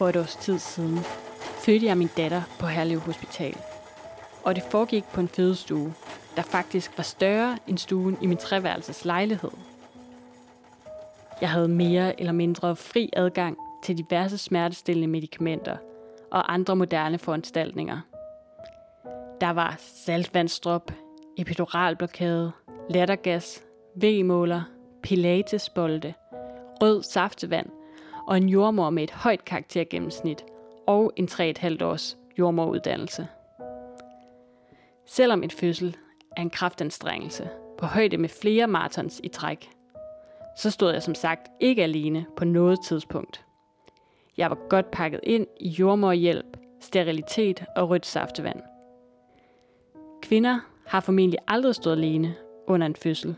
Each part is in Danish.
For et års tid siden fødte jeg min datter på Herlev Hospital. Og det foregik på en fødestue, der faktisk var større end stuen i min treværelses lejlighed. Jeg havde mere eller mindre fri adgang til diverse smertestillende medicamenter og andre moderne foranstaltninger. Der var saltvandsdrop, epiduralblokade, lattergas, V-måler, pilatesbolde, rød saftevand og en jordmor med et højt karaktergennemsnit og en 3,5 års jordmoruddannelse. Selvom en fødsel er en kraftanstrengelse på højde med flere maratons i træk, så stod jeg som sagt ikke alene på noget tidspunkt. Jeg var godt pakket ind i jordmorhjælp, sterilitet og rødt saftevand. Kvinder har formentlig aldrig stået alene under en fødsel,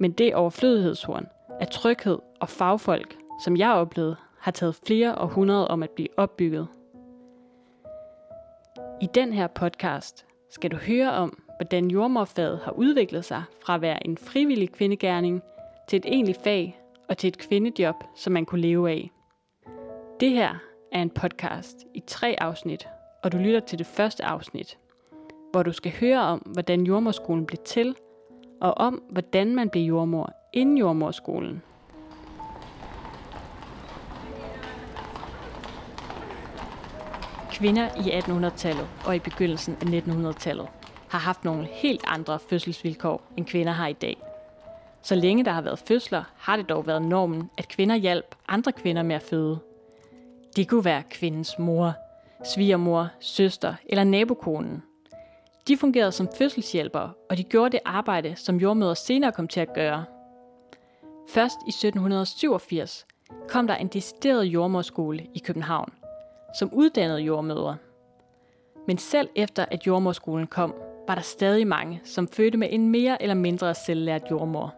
men det overflødighedshorn af tryghed og fagfolk, som jeg oplevede, har taget flere århundreder om at blive opbygget. I den her podcast skal du høre om, hvordan jordmorfaget har udviklet sig fra at være en frivillig kvindegærning til et egentligt fag og til et kvindejob, som man kunne leve af. Det her er en podcast i tre afsnit, og du lytter til det første afsnit, hvor du skal høre om, hvordan jordmorskolen blev til, og om, hvordan man blev jordmor inden jordmorskolen. Kvinder i 1800-tallet og i begyndelsen af 1900-tallet har haft nogle helt andre fødselsvilkår, end kvinder har i dag. Så længe der har været fødsler, har det dog været normen, at kvinder hjalp andre kvinder med at føde. Det kunne være kvindens mor, svigermor, søster eller nabokonen. De fungerede som fødselshjælpere, og de gjorde det arbejde, som jordmøder senere kom til at gøre. Først i 1787 kom der en decideret jordmorskole i København, som uddannede jordmødre. Men selv efter at jordmorskolen kom, var der stadig mange, som fødte med en mere eller mindre selvlært jordmor.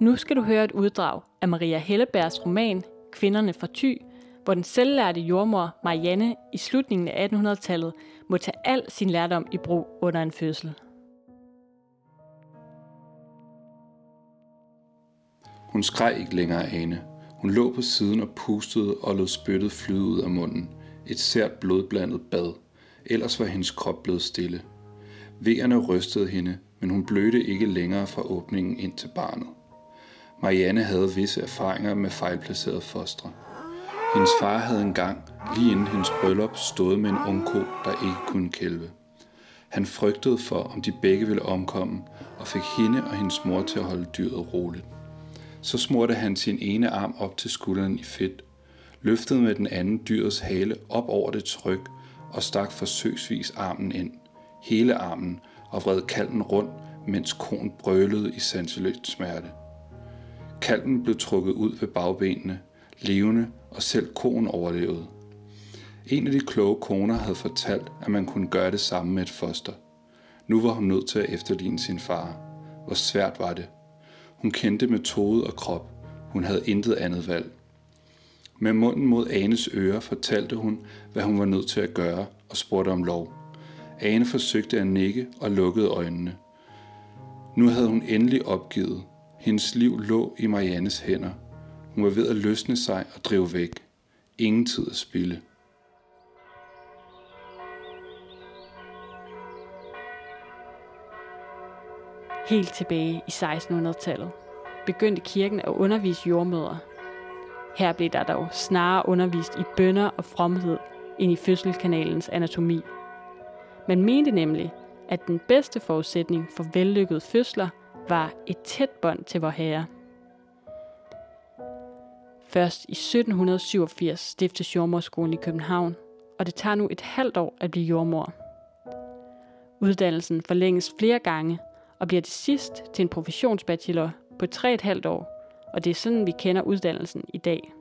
Nu skal du høre et uddrag af Maria Hellebergs roman Kvinderne fra Thy, hvor den selvlærte jordmor Marianne i slutningen af 1800-tallet må tage al sin lærdom i brug under en fødsel. Hun skreg ikke længere Ane. Hun lå på siden og pustede og lod spyttet flyde ud af munden. Et sært blodblandet bad. Ellers var hendes krop blevet stille. Vejerne rystede hende, men hun blødte ikke længere fra åbningen ind til barnet. Marianne havde visse erfaringer med fejlplacerede fostre. Hendes far havde engang, lige inden hendes bryllup, stået med en ungko, der ikke kunne kælve. Han frygtede for, om de begge ville omkomme, og fik hende og hendes mor til at holde dyret roligt. Så smurte han sin ene arm op til skulderen i fedt, løftede med den anden dyrets hale op over det tryk og stak forsøgsvis armen ind, hele armen, og vred kalven rundt, mens konen brølede i sanseløst smerte. Kalven blev trukket ud ved bagbenene, levende, og selv konen overlevede. En af de kloge koner havde fortalt, at man kunne gøre det samme med et foster. Nu var hun nødt til at efterligne sin far. Hvor svært var det? Hun kendte metode og krop. Hun havde intet andet valg. Med munden mod Anes ører fortalte hun, hvad hun var nødt til at gøre, og spurgte om lov. Ane forsøgte at nikke og lukkede øjnene. Nu havde hun endelig opgivet. Hendes liv lå i Mariannes hænder. Hun var ved at løsne sig og drive væk. Ingen tid at spille. Helt tilbage i 1600-tallet begyndte kirken at undervise jordmødre. Her blev der dog snarere undervist i bønder og fromhed end i fødselskanalens anatomi. Man mente nemlig, at den bedste forudsætning for vellykkede fødsler var et tæt bånd til vor herre. Først i 1787 stiftes jordmorskolen i København, og det tager nu et halvt år at blive jordmor. Uddannelsen forlænges flere gange og bliver til sidst til en professionsbachelor på 3,5 år, og det er sådan, vi kender uddannelsen i dag.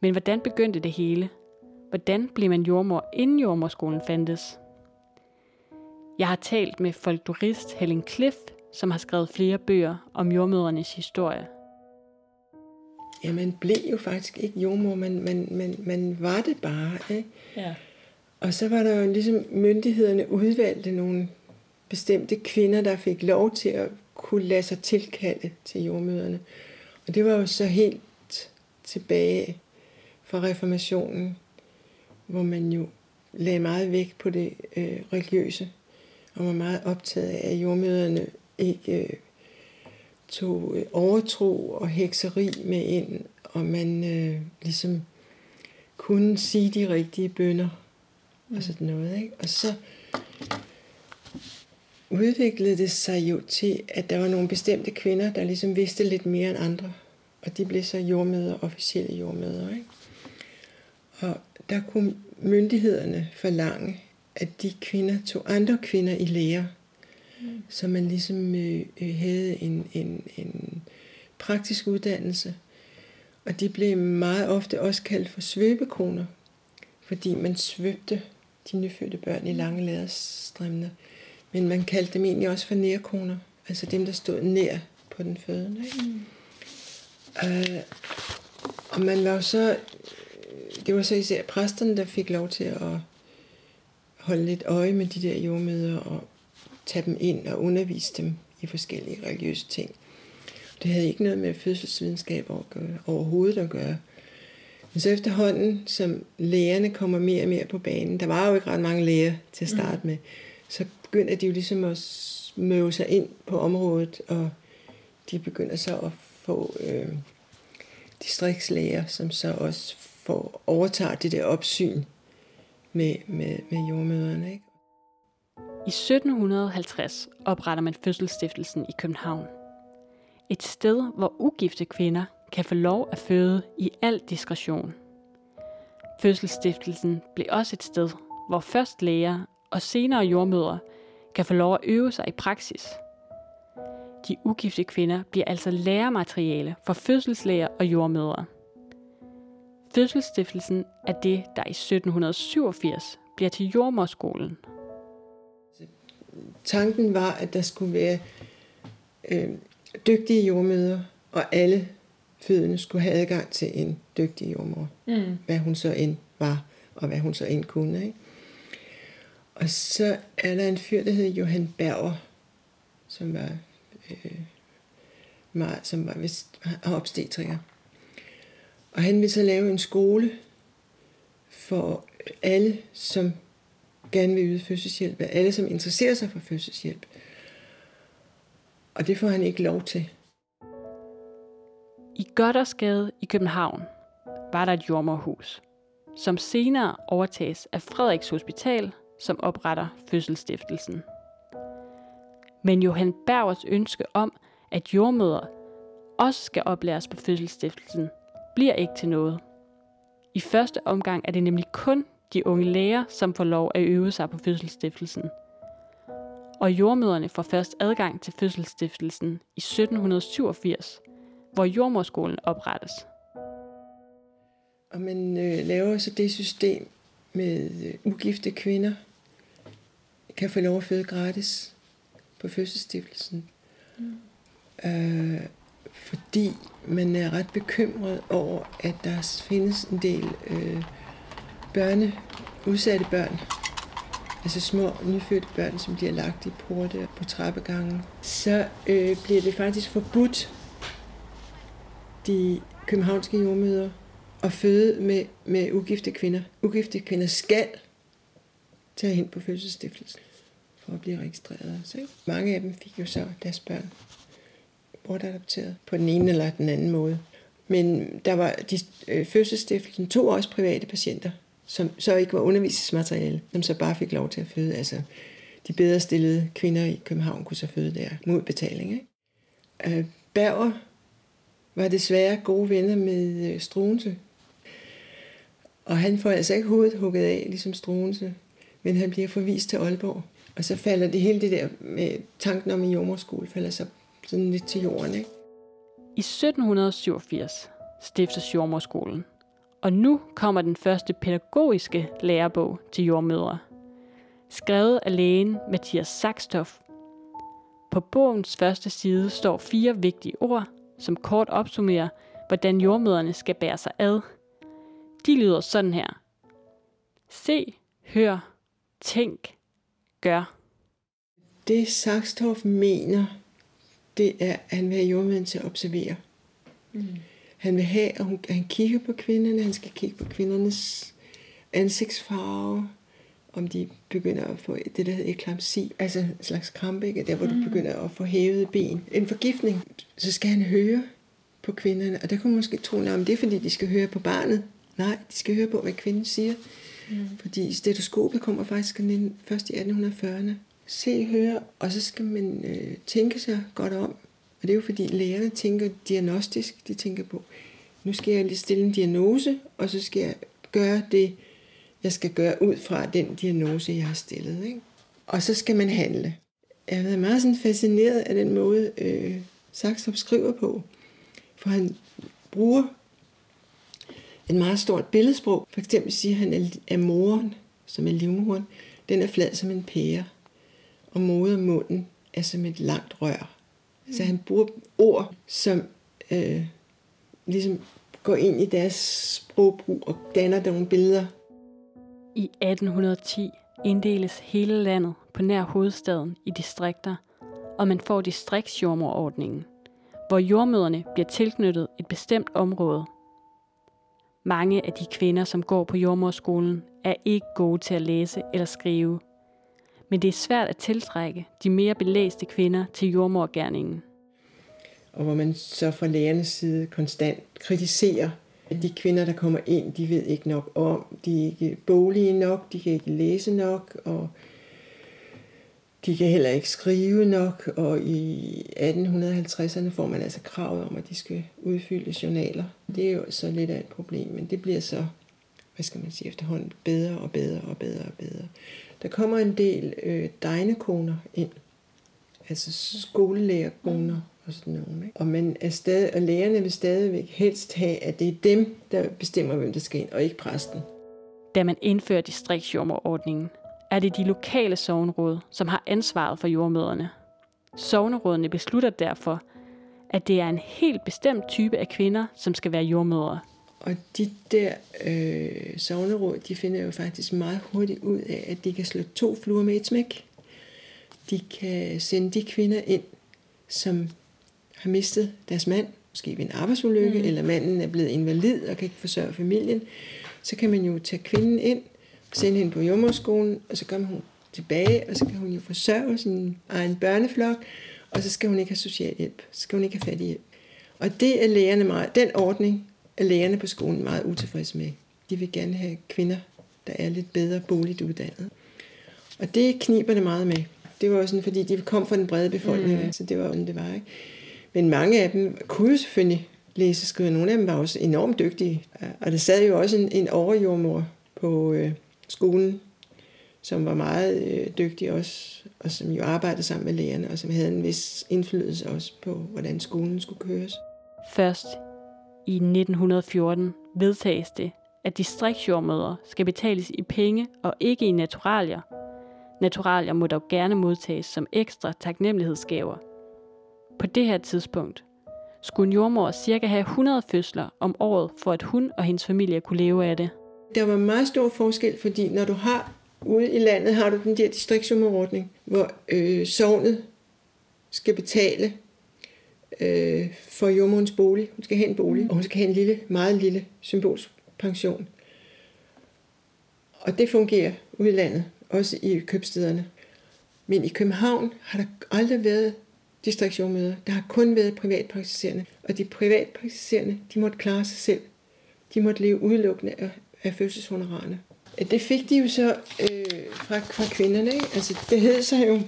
Men hvordan begyndte det hele? Hvordan blev man jordmor, inden jordmorskolen fandtes? Jeg har talt med folklorist Helen Cliff, som har skrevet flere bøger om jordmødernes historie. Ja, man blev jo faktisk ikke jordmor, men man, man, man var det bare. Ikke? Ja. Og så var der jo ligesom myndighederne udvalgte nogle bestemte kvinder, der fik lov til at kunne lade sig tilkalde til jordmøderne. Og det var jo så helt tilbage fra reformationen, hvor man jo lagde meget vægt på det øh, religiøse, og var meget optaget af, at jordmøderne ikke øh, tog øh, overtro og hekseri med ind, og man øh, ligesom kunne sige de rigtige bønder og sådan noget. Ikke? Og så udviklede det sig jo til, at der var nogle bestemte kvinder, der ligesom vidste lidt mere end andre. Og de blev så jordmøder, officielle jordmøder. Ikke? Og der kunne myndighederne forlange, at de kvinder tog andre kvinder i lære. Mm. Så man ligesom øh, øh, havde en, en, en praktisk uddannelse. Og de blev meget ofte også kaldt for svøbekoner, fordi man svøbte de nyfødte børn i lange læderstrimler. Men man kaldte dem egentlig også for nærkoner, altså dem, der stod nær på den fødende. Ikke? Mm. Uh, og man var så, det var så især præsterne, der fik lov til at holde lidt øje med de der jordmøder og tage dem ind og undervise dem i forskellige religiøse ting. Det havde ikke noget med fødselsvidenskab at gøre, overhovedet at gøre. Men så efterhånden, som lægerne kommer mere og mere på banen, der var jo ikke ret mange læger til at starte mm. med, så begynder de jo ligesom at møve sig ind på området, og de begynder så at få øh, distriktslæger, som så også får overtager det der opsyn med, med, med jordmøderne. Ikke? I 1750 opretter man Fødselsstiftelsen i København. Et sted, hvor ugifte kvinder kan få lov at føde i al diskretion. Fødselsstiftelsen blev også et sted, hvor først læger og senere jordmødre kan få lov at øve sig i praksis. De ugifte kvinder bliver altså læremateriale for fødselslæger og jordmødre. Fødselsstiftelsen er det, der i 1787 bliver til jordmorskolen. Tanken var, at der skulle være øh, dygtige jordmødre, og alle fødende skulle have adgang til en dygtig jordmor. Mm. Hvad hun så end var, og hvad hun så end kunne. Ikke? Og så er der en fyr, der hedder Johan Berger, som var, øh, meget, som var vist, obstetriker. Og han vil så lave en skole for alle, som gerne vil yde fødselshjælp, alle, som interesserer sig for fødselshjælp. Og det får han ikke lov til. I Goddersgade i København var der et jordmorhus, som senere overtages af Frederiks Hospital, som opretter Fødselsstiftelsen. Men Johan Bergers ønske om, at jordmøder også skal oplæres på Fødselsstiftelsen, bliver ikke til noget. I første omgang er det nemlig kun de unge læger, som får lov at øve sig på Fødselsstiftelsen. Og jordmøderne får først adgang til Fødselsstiftelsen i 1787, hvor jordmorskolen oprettes. Og man øh, laver så det system med øh, ugifte kvinder, kan få lov at føde gratis på fødselsstiftelsen. Mm. Øh, fordi man er ret bekymret over, at der findes en del øh, børne, udsatte børn, altså små nyfødte børn, som bliver lagt i porte på trappegangen, så øh, bliver det faktisk forbudt de københavnske jordmøder at føde med, med ugifte kvinder. Ugifte kvinder skal tage hen på fødselsstiftelsen for at blive registreret. også. ikke? Mange af dem fik jo så deres børn bortadopteret på den ene eller den anden måde. Men der var de, øh, fødselsstiftelsen tog også private patienter, som så ikke var undervisningsmateriale, som så bare fik lov til at føde. Altså, de bedre stillede kvinder i København kunne så føde der mod betaling. Ikke? Øh, Berger var desværre gode venner med øh, Struense. Og han får altså ikke hovedet hugget af, ligesom Struense, men han bliver forvist til Aalborg. Og så falder det hele det der med tanken om en jordmorskole, falder så sådan lidt til jorden. Ikke? I 1787 stiftes jordmorskolen, og nu kommer den første pædagogiske lærebog til jordmødre. Skrevet af lægen Mathias Sakstof. På bogens første side står fire vigtige ord, som kort opsummerer, hvordan jordmøderne skal bære sig ad. De lyder sådan her. Se, hør, tænk, gør. Det Saxtorf mener, det er, at han vil have jordmøden til at observere. Mm. Han vil have, at, hun, at han kigger på kvinderne, han skal kigge på kvindernes ansigtsfarve, om de begynder at få det, der hedder eklampsi, altså en slags krampe, ikke? der hvor mm. du begynder at få hævet ben. En forgiftning, så skal han høre på kvinderne, og der kunne man måske tro, at det er fordi, de skal høre på barnet. Nej, de skal høre på, hvad kvinden siger. Mm. Fordi stetoskopet kommer faktisk først i 1840'erne. Se, høre, og så skal man øh, tænke sig godt om. Og det er jo fordi lægerne tænker diagnostisk. De tænker på, nu skal jeg lige stille en diagnose, og så skal jeg gøre det, jeg skal gøre ud fra den diagnose, jeg har stillet. Ikke? Og så skal man handle. Jeg har været meget sådan fascineret af den måde, øh, Saxop skriver på. For han bruger en meget stort billedsprog. For eksempel siger han, at moren, som er livmoren, den er flad som en pære. Og modermunden er som et langt rør. Mm. Så han bruger ord, som øh, ligesom går ind i deres sprogbrug og danner nogle billeder. I 1810 inddeles hele landet på nær hovedstaden i distrikter, og man får distriktsjordmorordningen, hvor jordmøderne bliver tilknyttet et bestemt område. Mange af de kvinder, som går på jordmorskolen, er ikke gode til at læse eller skrive. Men det er svært at tiltrække de mere belæste kvinder til jordmorgærningen. Og hvor man så fra lærernes side konstant kritiserer at de kvinder, der kommer ind, de ved ikke nok om, de er ikke bolige nok, de kan ikke læse nok, og de kan heller ikke skrive nok, og i 1850'erne får man altså kravet om, at de skal udfylde journaler. Det er jo så lidt af et problem, men det bliver så, hvad skal man sige, efterhånden bedre og bedre og bedre og bedre. Der kommer en del øh, degnekoner ind, altså skolelærerkoner og sådan nogle. Ikke? Og, man er stadig, og lærerne vil stadigvæk helst have, at det er dem, der bestemmer, hvem der skal ind, og ikke præsten. Da man indfører distriktsjordmorordningen, er det de lokale sovneråd, som har ansvaret for jordmøderne. Sovnerådene beslutter derfor, at det er en helt bestemt type af kvinder, som skal være jordmødre. Og de der øh, sovneråd, de finder jo faktisk meget hurtigt ud af, at de kan slå to fluer med et smæk. De kan sende de kvinder ind, som har mistet deres mand, måske ved en arbejdsulykke, mm. eller manden er blevet invalid og kan ikke forsørge familien. Så kan man jo tage kvinden ind, sende hende på jordmorskolen, og så kommer hun tilbage, og så kan hun jo forsørge sin egen børneflok, og så skal hun ikke have socialhjælp, så skal hun ikke have hjælp. Og det er lærerne meget, den ordning er lærerne på skolen meget utilfredse med. De vil gerne have kvinder, der er lidt bedre boligt uddannet. Og det kniber det meget med. Det var jo sådan, fordi de kom fra den brede befolkning, mm. så det var sådan, det var. Ikke? Men mange af dem kunne jo selvfølgelig læse og skrive. Nogle af dem var også enormt dygtige. Og der sad jo også en, en overjordmor på øh, skolen, som var meget øh, dygtig også, og som jo arbejdede sammen med lærerne, og som havde en vis indflydelse også på, hvordan skolen skulle køres. Først i 1914 vedtages det, at distriktsjordmøder skal betales i penge og ikke i naturalier. Naturalier må dog gerne modtages som ekstra taknemmelighedsgaver. På det her tidspunkt skulle en jordmor cirka have 100 fødsler om året, for at hun og hendes familie kunne leve af det. Der var meget stor forskel, fordi når du har ude i landet, har du den der distriktsummerordning, hvor øh, sovnet skal betale øh, for jordmorens bolig. Hun skal have en bolig, og hun skal have en lille, meget lille symbolsk pension. Og det fungerer ude i landet, også i købstederne. Men i København har der aldrig været distriktsjordmøder. Der har kun været privatpraktiserende, og de privatpraktiserende, de måtte klare sig selv. De måtte leve udelukkende af, fødselshonorarerne. Det fik de jo så øh, fra, fra kvinderne. Ikke? Altså, det hed sig jo,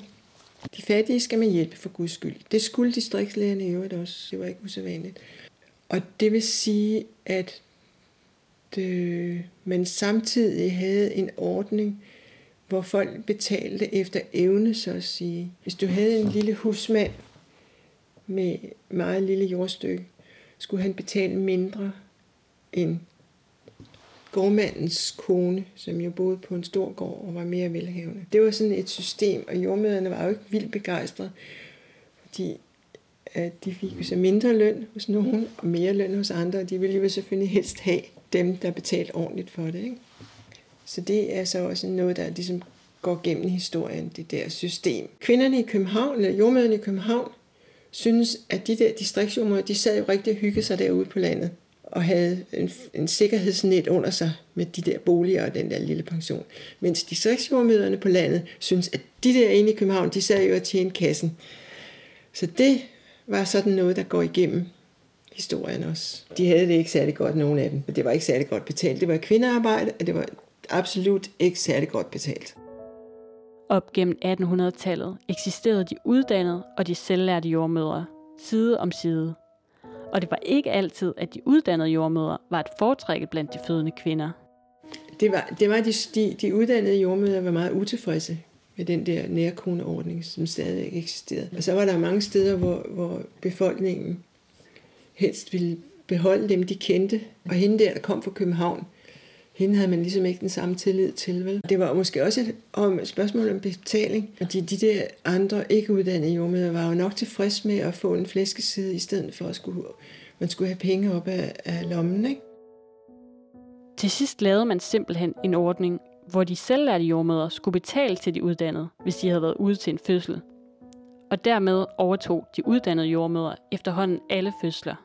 de fattige skal man hjælpe for Guds skyld. Det skulle distriktslægerne i øvrigt også. Det var ikke usædvanligt. Og det vil sige, at det, øh, man samtidig havde en ordning, hvor folk betalte efter evne, så at sige. Hvis du havde en lille husmand med meget lille jordstykke, skulle han betale mindre end gårdmandens kone, som jo boede på en stor gård og var mere velhavende. Det var sådan et system, og jordmøderne var jo ikke vildt begejstrede, fordi at de fik jo så mindre løn hos nogen, og mere løn hos andre, og de ville jo selvfølgelig helst have dem, der betalte ordentligt for det. Ikke? Så det er så også noget, der ligesom går gennem historien, det der system. Kvinderne i København, eller jordmøderne i København, synes, at de der distriktsjordmøder, de sad jo rigtig og hyggede sig derude på landet og havde en, en sikkerhedsnet under sig med de der boliger og den der lille pension. Mens distriktsjordmøderne på landet synes, at de der inde i København, de sad jo og tjente kassen. Så det var sådan noget, der går igennem historien også. De havde det ikke særlig godt, nogen af dem. Men det var ikke særlig godt betalt. Det var kvindearbejde, og det var absolut ikke særlig godt betalt. Op gennem 1800-tallet eksisterede de uddannede og de selvlærte jordmødre, side om side. Og det var ikke altid, at de uddannede jordmøder var et foretrækket blandt de fødende kvinder. Det var, det var de, de, de uddannede jordmøder var meget utilfredse med den der nærkoneordning, som stadig eksisterede. Og så var der mange steder, hvor, hvor befolkningen helst ville beholde dem, de kendte. Og hende der, der kom fra København, hende havde man ligesom ikke den samme tillid til. Vel? Det var måske også et, om et spørgsmål om betaling. Fordi de der andre ikke uddannede jordmøder var jo nok tilfreds med at få en flæskeside, i stedet for at skulle, man skulle have penge op af, af lommen. Ikke? Til sidst lavede man simpelthen en ordning, hvor de selvlærte jordmøder skulle betale til de uddannede, hvis de havde været ude til en fødsel. Og dermed overtog de uddannede jordmøder efterhånden alle fødsler.